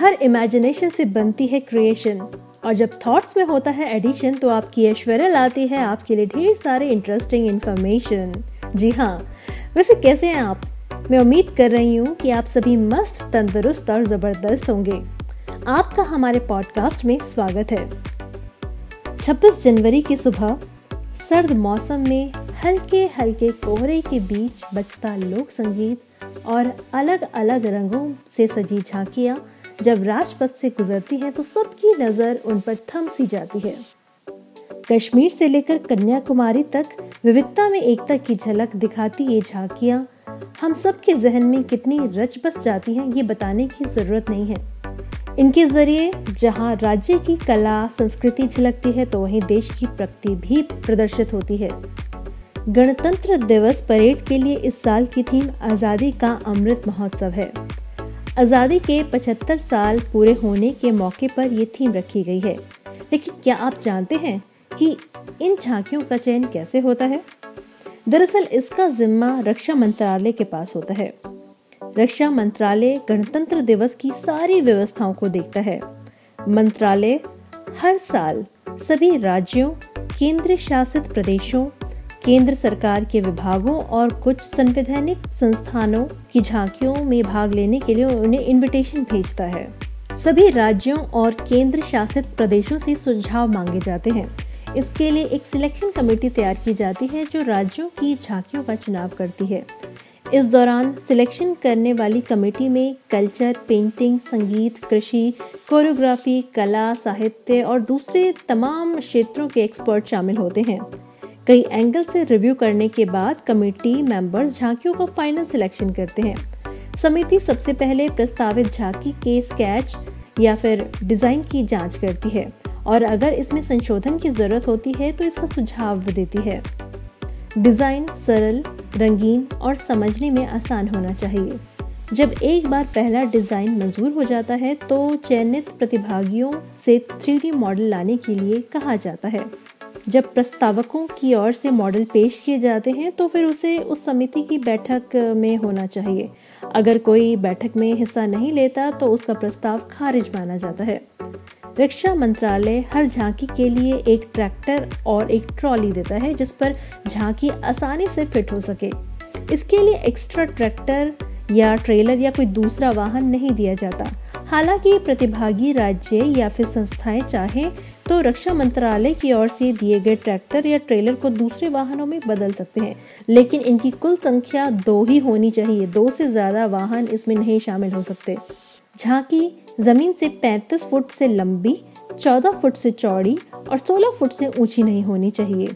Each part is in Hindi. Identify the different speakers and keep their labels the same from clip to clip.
Speaker 1: हर इमेजिनेशन से बनती है क्रिएशन और जब थॉट्स में होता है एडिशन तो आपकी ऐश्वर्या लाती है आपके लिए ढेर सारे इंटरेस्टिंग इन्फॉर्मेशन जी हाँ वैसे कैसे हैं आप? मैं उम्मीद कर रही हूँ कि आप सभी मस्त, तंदुरुस्त और ज़बरदस्त होंगे। आपका हमारे पॉडकास्ट में स्वागत है। 26 जनवरी की सुबह, सर्द मौसम में हल्के हल्के कोहरे के बीच बजता लोक संगीत और अलग अलग रंगों से सजी झांकियाँ जब राजपथ से गुजरती है तो सबकी नज़र उन पर थम सी जाती है। कश्मीर से लेकर कन्याकुमारी तक विविधता में एकता की झलक दिखाती ये झांकियाँ। हम सबके जहन में कितनी रच बस जाती हैं ये बताने की ज़रूरत नहीं है। इनके ज़रिए जहाँ राज्य की कला, संस्कृति झलकती है तो वहीं देश की प्रगति भी प्रदर्शित होती है। गणतंत्र दिवस परेड के लिए इस साल की थीम आज़ादी का अमृत महोत्सव है। आज़ादी के 75 साल पूरे होने के मौके पर ये थीम रखी गई है। लेकिन क्या आप जानते हैं कि इन झांकियों का चयन कैसे होता है? दरअसल इसका जिम्मा रक्षा मंत्रालय के पास होता है। रक्षा मंत्रालय गणतंत्र दिवस की सारी व्यवस्थाओं को देखता है। मंत्रालय हर साल सभी राज्यों, केंद्र शासित प्रदेशों केंद्र सरकार के विभागों और कुछ संवैधानिक संस्थानों की झांकियों में भाग लेने के लिए उन्हें इनविटेशन भेजता है। सभी राज्यों और केंद्र शासित प्रदेशों से सुझाव मांगे जाते हैं। इसके लिए एक सिलेक्शन कमेटी तैयार की जाती है जो राज्यों की झांकियों का चुनाव करती है। इस दौरान सिलेक्शन करने वाली कमेटी में कल्चर पेंटिंग संगीत, कृषि कोरियोग्राफी कला, साहित्य और दूसरे तमाम क्षेत्रों के एक्सपर्ट शामिल होते हैं। कई एंगल से रिव्यू करने के बाद कमेटी मेंबर्स झांकियों का फाइनल सिलेक्शन करते हैं। समिति सबसे पहले प्रस्तावित झांकी के स्केच या फिर डिज़ाइन की जाँच करती है और अगर इसमें संशोधन की ज़रूरत होती है तो इसका सुझाव देती है। डिज़ाइन सरल, रंगीन और समझने में आसान होना चाहिए। जब एक बार पहला डिज़ाइन मंजूर हो जाता है तो चयनित प्रतिभागियों से थ्री मॉडल लाने के लिए कहा जाता है। जब प्रस्तावकों की ओर से मॉडल पेश किए जाते हैं तो फिर उसे उस समिति की बैठक में होना चाहिए। अगर कोई बैठक में हिस्सा नहीं लेता तो उसका प्रस्ताव खारिज माना जाता है। रक्षा मंत्रालय हर झांकी के लिए एक ट्रैक्टर और एक ट्रॉली देता है, जिस पर झांकी आसानी से फिट हो सके। इसके लिए एक्स्ट्रा ट्रैक्टर या ट्रेलर या कोई दूसरा वाहन नहीं दिया जाता। हालाँकि प्रतिभागी राज्य या फिर संस्थाएँ चाहें तो रक्षा मंत्रालय की ओर से दिए गए ट्रैक्टर या ट्रेलर को दूसरे वाहनों में बदल सकते हैं, लेकिन इनकी कुल संख्या दो ही होनी चाहिए। दो से ज़्यादा वाहन इसमें नहीं शामिल हो सकते। झांकी ज़मीन से 35 फुट से लंबी 14 फुट से चौड़ी और 16 फुट से ऊँची नहीं होनी चाहिए।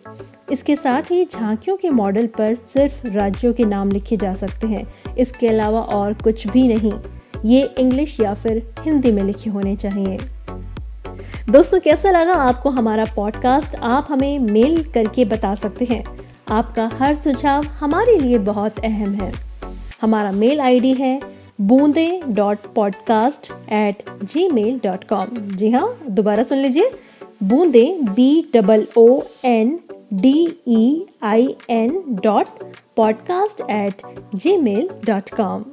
Speaker 1: इसके साथ ही झांकियों के मॉडल पर सिर्फ़ राज्यों के नाम लिखे जा सकते हैं। इसके अलावा और कुछ भी नहीं। ये इंग्लिश या फिर हिंदी में लिखे होने चाहिए। दोस्तों, कैसा लगा आपको हमारा पॉडकास्ट आप हमें मेल करके बता सकते हैं। आपका हर सुझाव हमारे लिए बहुत अहम है। हमारा मेल आईडी है Boonde dot podcast at Gmail dot com जी हाँ दोबारा सुन लीजिए। Boonde B double O N D E I N dot podcast at Gmail dot com